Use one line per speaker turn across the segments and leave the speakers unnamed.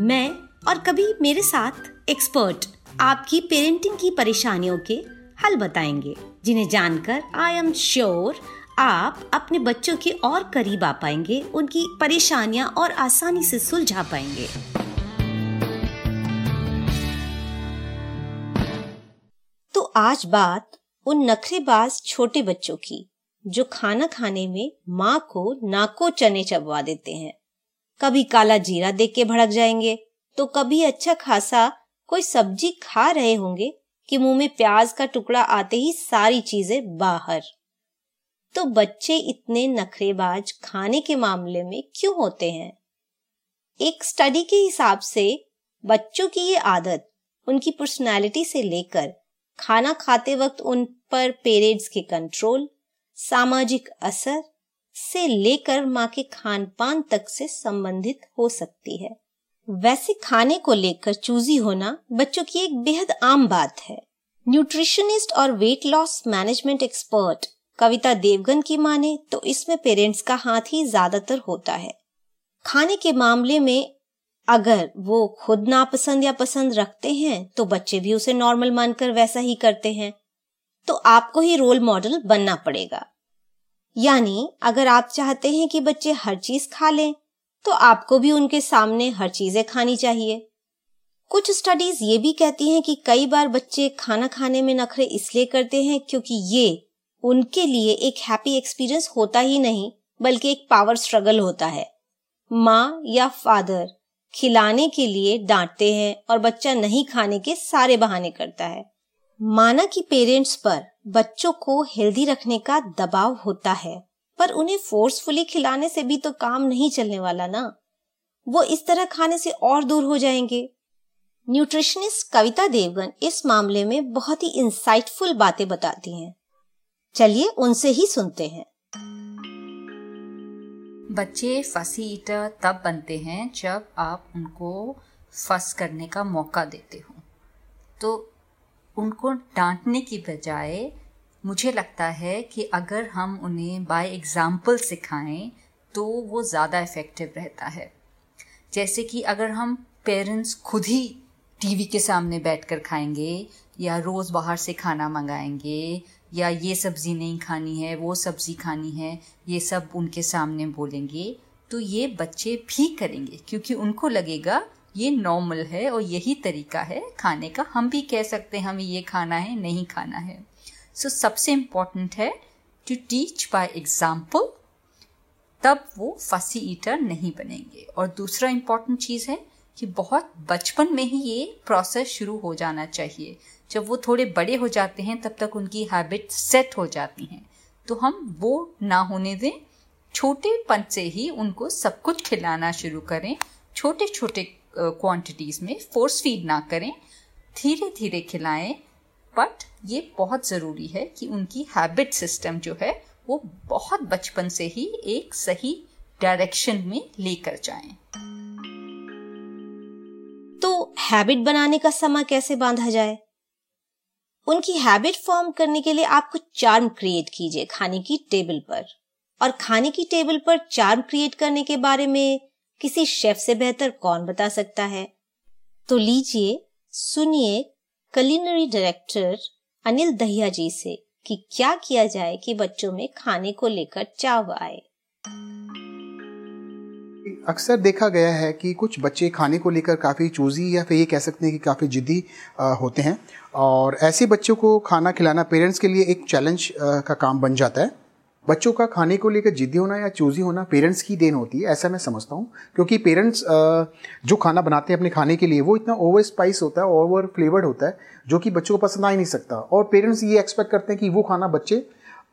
मैं और कभी मेरे साथ एक्सपर्ट आपकी पेरेंटिंग की परेशानियों के हल बताएँगे, जिन्हें जानकर आई एम श्योर आप अपने बच्चों के और करीब आ पाएँगे, उनकी परेशानियाँ और आसानी से सुलझा पाएँगे। तो आज बात उन नखरेबाज छोटे बच्चों की, जो खाना खाने में माँ को नाको चने चबवा देते हैं। कभी काला जीरा देख के भड़क जाएँगे। तो कभी अच्छा खासा कोई सब्ज़ी खा रहे होंगे कि मुँह में प्याज का टुकड़ा आते ही सारी चीज़ें बाहर। तो बच्चे इतने नखरेबाज खाने के मामले में क्यों होते हैं? एक स्टडी के हिसाब से बच्चों की ये आदत, उनकी पर्सनालिटी से लेकर खाना खाते वक्त उन पर पेरेंट्स के कंट्रोल सामाजिक असर से लेकर माँ के खान पान तक से संबंधित हो सकती है। वैसे खाने को लेकर चूजी होना बच्चों की एक बेहद आम बात है। न्यूट्रिशनिस्ट और weight loss management expert Kavita Devgan की माने तो इसमें पेरेंट्स का हाथ ही ज़्यादातर होता है। खाने के मामले में अगर वो खुद नापसंद या पसंद रखते हैं तो बच्चे भी उसे नॉर्मल मानकर वैसा ही करते हैं। तो आपको ही रोल मॉडल बनना पड़ेगा। यानी, अगर आप चाहते हैं कि बच्चे हर चीज़ खा लें तो आपको भी उनके सामने हर चीज़ें खानी चाहिए। कुछ स्टडीज़ ये भी कहती हैं कि कई बार बच्चे खाना खाने में नखरे इसलिए करते हैं क्योंकि ये उनके लिए एक हैप्पी एक्सपीरियंस होता ही नहीं, बल्कि एक पावर स्ट्रगल होता है। माँ या फादर खिलाने के लिए डांटते हैं और बच्चा नहीं खाने के सारे बहाने करता है। माना कि पेरेंट्स पर बच्चों को हेल्दी रखने का दबाव होता है। पर उन्हें फोर्सफुली खिलाने से भी तो काम नहीं चलने वाला ना। वो इस तरह खाने से और दूर हो जाएँगे। न्यूट्रिशनिस्ट कविता देवगन इस मामले में बहुत ही इंसाइटफुल बातें बताती हैं। चलिए उनसे ही सुनते हैं।
बच्चे फसी ईटर तब बनते हैं जब आप उनको फस करने का मौका देते हो। तो उनको डांटने की बजाय मुझे लगता है कि अगर हम उन्हें बाय एग्ज़ाम्पल सिखाएँ तो वो ज़्यादा इफ़ेक्टिव रहता है। जैसे कि अगर हम पेरेंट्स खुद ही टीवी के सामने बैठकर खाएँगे, या रोज़ बाहर से खाना मंगाएँगे, या ये सब्ज़ी नहीं खानी है, वो सब्ज़ी खानी है, ये सब उनके सामने बोलेंगे तो ये बच्चे भी करेंगे, क्योंकि उनको लगेगा ये नॉर्मल है और यही तरीका है खाने का। हम भी कह सकते हैं हमें ये खाना है नहीं खाना है। सो so, सबसे इंपॉर्टेंट है टू टीच बाय एग्ज़ाम्पल तब वो फसी ईटर नहीं बनेंगे। और दूसरा इंपॉर्टेंट चीज़ है कि बहुत बचपन में ही ये प्रोसेस शुरू हो जाना चाहिए। जब वो थोड़े बड़े हो जाते हैं तब तक उनकी हैबिट सेट हो जाती हैं। तो हम वो ना होने दें छोटे पन से ही उनको सब कुछ खिलाना शुरू करें छोटे छोटे क्वांटिटीज़ में फोर्स फ़ीड ना करें धीरे धीरे खिलाएँ बट ये बहुत ज़रूरी है कि उनकी हैबिट सिस्टम जो है, वो बहुत बचपन से ही एक सही डायरेक्शन में लेकर जाएँ।
तो हैबिट बनाने का समय कैसे बांधा जाए उनकी हैबिट फॉर्म करने के लिए आप कुछ चार्म क्रिएट कीजिए खाने की टेबल पर और खाने की टेबल पर चार्म क्रिएट करने के बारे में किसी शेफ से बेहतर कौन बता सकता है? तो लीजिए, सुनिए कलिनरी डायरेक्टर अनिल दहिया जी से कि क्या किया जाए कि बच्चों में खाने को लेकर चाव आए।
अक्सर देखा गया है कि कुछ बच्चे खाने को लेकर काफ़ी चूजी या फिर ये कह सकते हैं कि काफ़ी जिद्दी होते हैं। और ऐसे बच्चों को खाना खिलाना पेरेंट्स के लिए एक चैलेंज का काम बन जाता है। बच्चों का खाने को लेकर जिद्दी होना या चूजी होना पेरेंट्स की देन होती है, ऐसा मैं समझता हूँ। क्योंकि पेरेंट्स जो खाना बनाते हैं अपने खाने के लिए, वो इतना ओवर स्पाइस होता है ओवर फ्लेवर्ड होता है, जो कि बच्चों को पसंद आ ही नहीं सकता। और पेरेंट्स ये एक्सपेक्ट करते हैं कि वो खाना बच्चे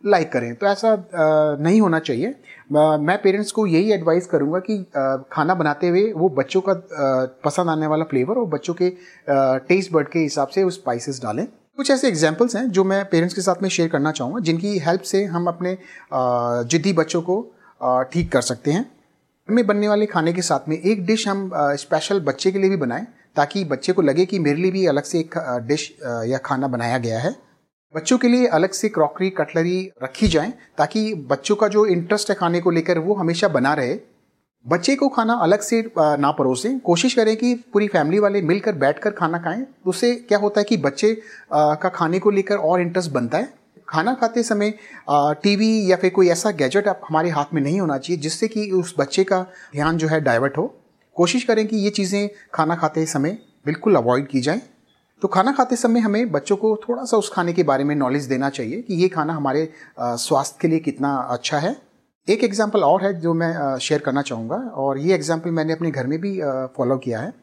लाइक करें। तो ऐसा नहीं होना चाहिए। मैं पेरेंट्स को यही एडवाइस करूँगा कि खाना बनाते हुए वो बच्चों का पसंद आने वाला फ्लेवर और बच्चों के टेस्ट बर्ड के हिसाब से वो स्पाइसेस डालें। कुछ ऐसे एग्जाम्पल्स हैं जो मैं पेरेंट्स के साथ में शेयर करना चाहूँगा, जिनकी हेल्प से हम अपने जिद्दी बच्चों को ठीक कर सकते हैं। घर में बनने वाले खाने के साथ में एक डिश हम स्पेशल बच्चे के लिए भी बनाएँ, ताकि बच्चे को लगे कि मेरे लिए भी अलग से एक डिश या खाना बनाया गया है। बच्चों के लिए अलग से क्रॉकरी कटलरी रखी जाए, ताकि बच्चों का जो इंटरेस्ट है खाने को लेकर वो हमेशा बना रहे। बच्चे को खाना अलग से ना परोसें। कोशिश करें कि पूरी फैमिली वाले मिलकर बैठकर खाना खाएँ। उससे क्या होता है कि बच्चे का खाने को लेकर और इंटरेस्ट बनता है। खाना खाते समय टीवी या फिर कोई ऐसा गैजेट आप हमारे हाथ में नहीं होना चाहिए, जिससे कि उस बच्चे का ध्यान जो है डाइवर्ट हो। कोशिश करें कि ये चीज़ें खाना खाते समय बिल्कुल अवॉइड की जाएँ। तो खाना खाते समय हमें बच्चों को थोड़ा सा उस खाने के बारे में नॉलेज देना चाहिए कि ये खाना हमारे स्वास्थ्य के लिए कितना अच्छा है। एक एग्ज़ाम्पल और है जो मैं शेयर करना चाहूँगा और ये एग्ज़ाम्पल मैंने अपने घर में भी फॉलो किया है।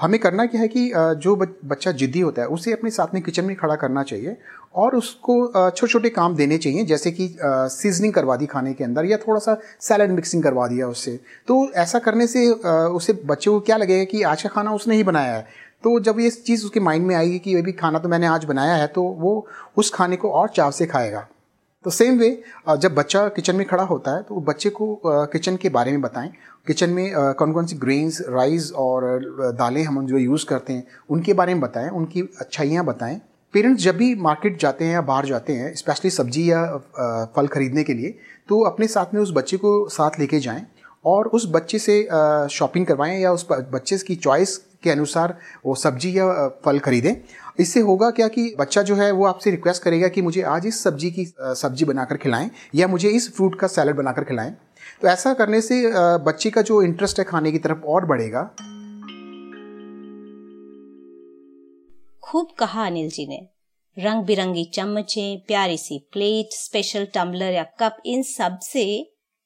हमें करना क्या है कि जो बच्चा जिद्दी होता है उसे अपने साथ में किचन में खड़ा करना चाहिए और उसको छोटे छोटे काम देने चाहिए जैसे कि सीजनिंग करवा दी खाने के अंदर या थोड़ा सा सैलड मिक्सिंग करवा दिया उससे। तो ऐसा करने से उसे बच्चे को क्या लगेगा कि आज का खाना उसने ही बनाया है। तो जब ये चीज़ उसके माइंड में आएगी कि ये भी खाना तो मैंने आज बनाया है तो वो उस खाने को और चाव से खाएगा। तो सेम वे जब बच्चा किचन में खड़ा होता है तो बच्चे को किचन के बारे में बताएँ। किचन में कौन कौन सी ग्रेन्स राइस और दालें हम जो यूज़ करते हैं, उनके बारे में बताएँ, उनकी अच्छाइयाँ बताएँ। पेरेंट्स जब भी मार्केट जाते हैं या बाहर जाते हैं स्पेशली सब्ज़ी या फल खरीदने के लिए तो अपने साथ में उस बच्चे को साथ लेके जाएँ और उस बच्चे से शॉपिंग करवाएँ या उस बच्चे की चॉइस के अनुसार वो सब्ज़ी या फल खरीदें। इससे होगा क्या कि बच्चा जो है वो आपसे रिक्वेस्ट करेगा कि मुझे आज इस सब्ज़ी की सब्ज़ी बनाकर खिलाएँ या मुझे इस फ्रूट का सैलड बनाकर खिलाएँ। तो ऐसा करने से बच्चे का जो इंटरेस्ट है खाने की तरफ़ और बढ़ेगा।
खूब कहा अनिल जी ने। रंग बिरंगी चम्मचें, प्यारी सी प्लेट स्पेशल टम्बलर या कप इन सबसे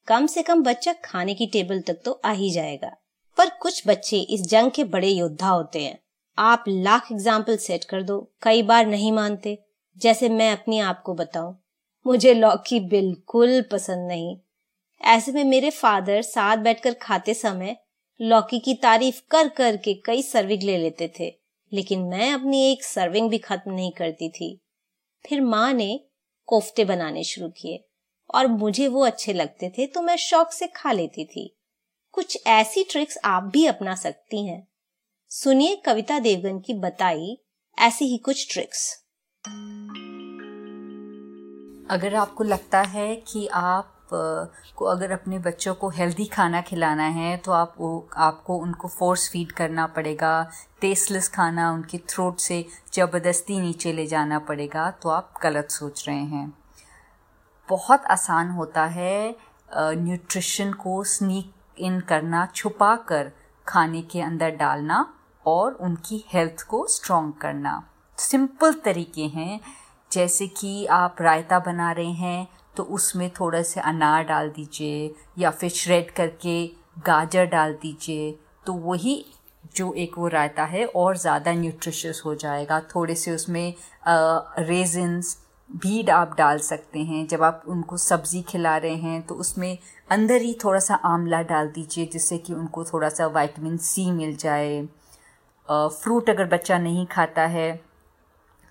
कम से कम बच्चा खाने की टेबल तक तो आ ही जाएगा। पर कुछ बच्चे इस जंग के बड़े योद्धा होते हैं। आप लाख एग्ज़ाम्पल सेट कर दो, कई बार नहीं मानते, जैसे मैं अपनी आप को बताऊँ। मुझे लौकी बिल्कुल पसंद नहीं। ऐसे में मेरे फादर साथ बैठकर खाते समय लौकी की तारीफ़ कर कर के कई सर्विंग ले लेते थे, लेकिन मैं अपनी एक सर्विंग भी खत्म नहीं करती थी। फिर माँ ने कोफ्ते बनाने शुरू किए, और मुझे वो अच्छे लगते थे तो मैं शौक से खा लेती थी। कुछ ऐसी ट्रिक्स आप भी अपना सकती हैं। सुनिए कविता देवगन की बताई ऐसी ही कुछ ट्रिक्स
अगर आपको लगता है कि आप को अगर अपने बच्चों को हेल्दी खाना खिलाना है तो आप आपको उनको फोर्स फ़ीड करना पड़ेगा टेस्टलेस खाना उनके थ्रोट से ज़बरदस्ती नीचे ले जाना पड़ेगा तो आप गलत सोच रहे हैं। बहुत आसान होता है न्यूट्रिशन को स्नीक इन करना, छुपा कर खाने के अंदर डालना। और उनकी हेल्थ को स्ट्रॉन्ग करना। सिंपल तरीके हैं, जैसे कि आप रायता बना रहे हैं तो उसमें थोड़ा से अनार डाल दीजिए, या फिर श्रेड करके गाजर डाल दीजिए तो वही जो एक वो रायता है और ज़्यादा न्यूट्रिशियस हो जाएगा। थोड़े से उसमें रेजिन्स भी आप डाल सकते हैं। जब आप उनको सब्ज़ी खिला रहे हैं तो उसमें अंदर ही थोड़ा सा आंवला डाल दीजिए, जिससे कि उनको थोड़ा सा वाइटामिन सी मिल जाए। फ्रूट अगर बच्चा नहीं खाता है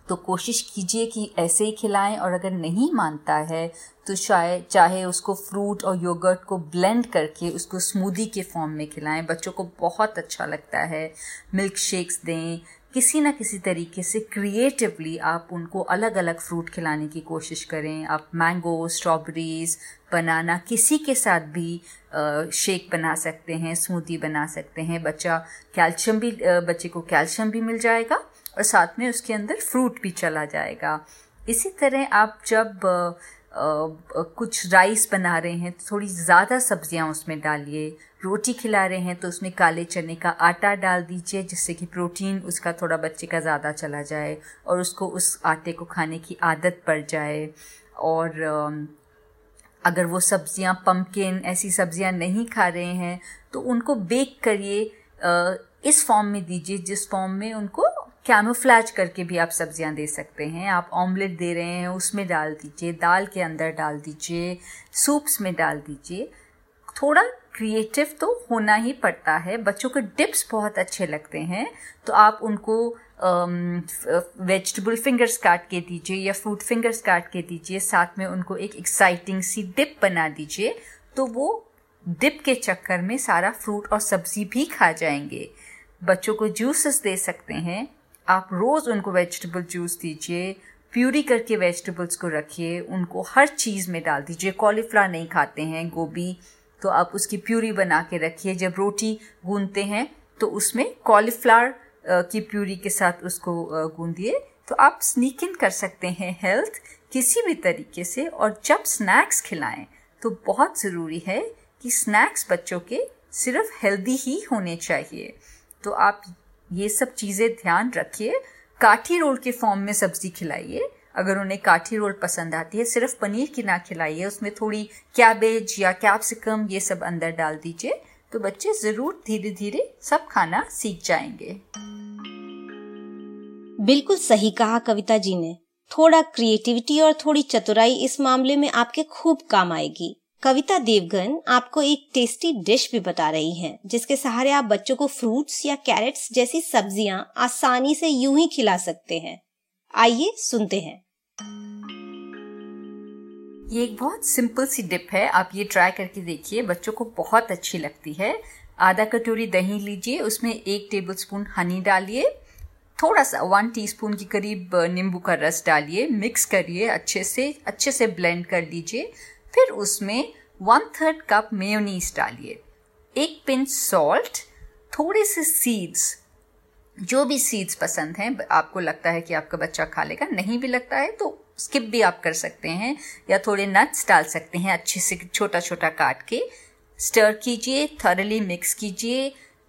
तो कोशिश कीजिए कि ऐसे ही खिलाएँ और अगर नहीं मानता है तो शायद चाहे उसको फ्रूट और योगर्ट को ब्लेंड करके उसको स्मूदी के फॉर्म में खिलाएँ। बच्चों को बहुत अच्छा लगता है। मिल्क शेक्स दें किसी ना किसी तरीके से क्रिएटिवली आप उनको अलग अलग फ्रूट खिलाने की कोशिश करें। आप मैंगो स्ट्रॉबेरीज बनाना किसी के साथ भी शेक बना सकते हैं स्मूदी बना सकते हैं। बच्चा कैल्शियम भी बच्चे को कैल्शियम भी मिल जाएगा और साथ में उसके अंदर फ्रूट भी चला जाएगा। इसी तरह आप जब कुछ राइस बना रहे हैं तो थोड़ी ज़्यादा सब्ज़ियाँ उसमें डालिए रोटी खिला रहे हैं तो उसमें काले चने का आटा डाल दीजिए, जिससे कि प्रोटीन उसका थोड़ा बच्चे का ज़्यादा चला जाए और उसको उस आटे को खाने की आदत पड़ जाए। और अगर वो सब्ज़ियाँ पम्पकिन ऐसी सब्ज़ियाँ नहीं खा रहे हैं तो उनको बेक करिए इस फॉर्म में दीजिए, जिस फॉर्म में उनको कैमोफ्लैज करके भी आप सब्ज़ियाँ दे सकते हैं। आप ऑमलेट दे रहे हैं, उसमें डाल दीजिए, दाल के अंदर डाल दीजिए सूप्स में डाल दीजिए। थोड़ा क्रिएटिव तो होना ही पड़ता है। बच्चों को डिप्स बहुत अच्छे लगते हैं। तो आप उनको वेजिटेबल फिंगर्स काट के दीजिए या फ्रूट फिंगर्स काट के दीजिए। साथ में उनको एक एक्साइटिंग सी डिप बना दीजिए। तो वो डिप के चक्कर में सारा फ्रूट और सब्ज़ी भी खा जाएँगे। बच्चों को जूसेस दे सकते हैं। आप रोज़ उनको वेजिटेबल जूस दीजिए। प्यूरी करके वेजिटेबल्स को रखिए। उनको हर चीज़ में डाल दीजिए। कॉलीफ्लावर नहीं खाते हैं, गोभी तो आप उसकी प्यूरी बना के रखिए। जब रोटी गूंदते हैं तो उसमें कॉलीफ्लावर की प्यूरी के साथ उसको गूंदिए। तो आप स्नीक इन कर सकते हैं हेल्थ किसी भी तरीके से और जब स्नैक्स खिलाएँ तो बहुत ज़रूरी है कि स्नैक्स बच्चों के सिर्फ़ हेल्दी ही होने चाहिए। तो आप ये सब चीज़ें ध्यान रखिए। काठी रोल के फॉर्म में सब्ज़ी खिलाइए। अगर उन्हें काठी रोल पसंद आती है सिर्फ़ पनीर की ना खिलाइए उसमें थोड़ी कैबेज या कैप्सिकम ये सब अंदर डाल दीजिए तो बच्चे ज़रूर धीरे धीरे सब खाना सीख जाएँगे।
बिल्कुल सही कहा कविता जी ने। थोड़ा क्रिएटिविटी और थोड़ी चतुराई इस मामले में आपके खूब काम आएगी। कविता देवगन आपको एक टेस्टी डिश भी बता रही हैं, जिसके सहारे आप बच्चों को फ्रूट्स या कैरेट्स जैसी सब्ज़ियाँ आसानी से यूँ ही खिला सकते हैं। आइए सुनते हैं।
ये एक बहुत सिंपल सी डिप है। आप ये ट्राई करके देखिए, बच्चों को बहुत अच्छी लगती है। आधा कटोरी दही लीजिए, उसमें एक टेबल स्पून हनी डालिए। थोड़ा सा वन टीस्पून के करीब नींबू का रस डालिए। मिक्स करिए अच्छे से अच्छे से ब्लेंड कर लीजिए। फिर उसमें वन थर्ड कप मेयोनीज डालिए। एक पिंच सॉल्ट थोड़े से सीड्स जो भी सीड्स पसंद हैं आपको लगता है कि आपका बच्चा खा लेगा, नहीं भी लगता है तो स्किप भी आप कर सकते हैं, या थोड़े नट्स डाल सकते हैं, अच्छे से छोटा छोटा काट के। स्टर कीजिए थरली मिक्स कीजिए,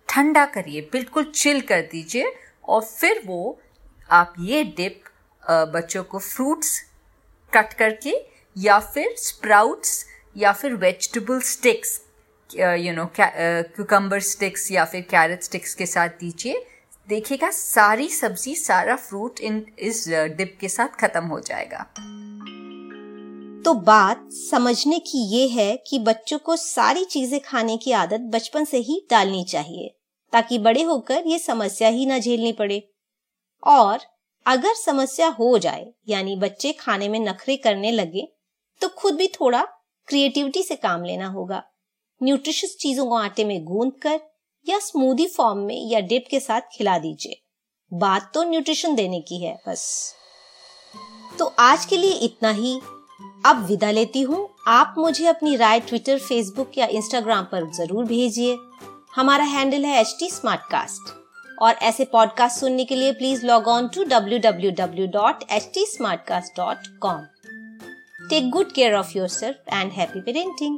ठंडा करिए, बिल्कुल चिल कर दीजिए, और फिर वो आप ये डिप बच्चों को फ्रूट्स कट करके, या फिर स्प्राउट्स या फिर vegetable sticks you know cucumber sticks या फिर कैरेट स्टिक्स के साथ दीजिए। देखिएगा, सारी सब्ज़ी, सारा फ्रूट इन इस डिप के साथ खत्म हो जाएगा।
तो बात समझने की ये है कि बच्चों को सारी चीज़ें खाने की आदत बचपन से ही डालनी चाहिए, ताकि बड़े होकर ये समस्या ही ना झेलनी पड़े। और अगर समस्या हो जाए, यानी बच्चे खाने में नखरे करने लगे तो खुद भी थोड़ा क्रिएटिविटी से काम लेना होगा। न्यूट्रिशियस चीज़ों को आटे में गूंद कर या स्मूदी फॉर्म में या डिप के साथ खिला दीजिए। बात तो न्यूट्रिशन देने की है, बस। तो आज के लिए इतना ही। अब विदा लेती हूँ। आप मुझे अपनी राय ट्विटर फेसबुक या इंस्टाग्राम पर ज़रूर भेजिए। हमारा हैंडल है एच टी और ऐसे पॉडकास्ट सुनने के लिए please log on to W W W dot H T Smartcast dot com take good care of yourself and happy parenting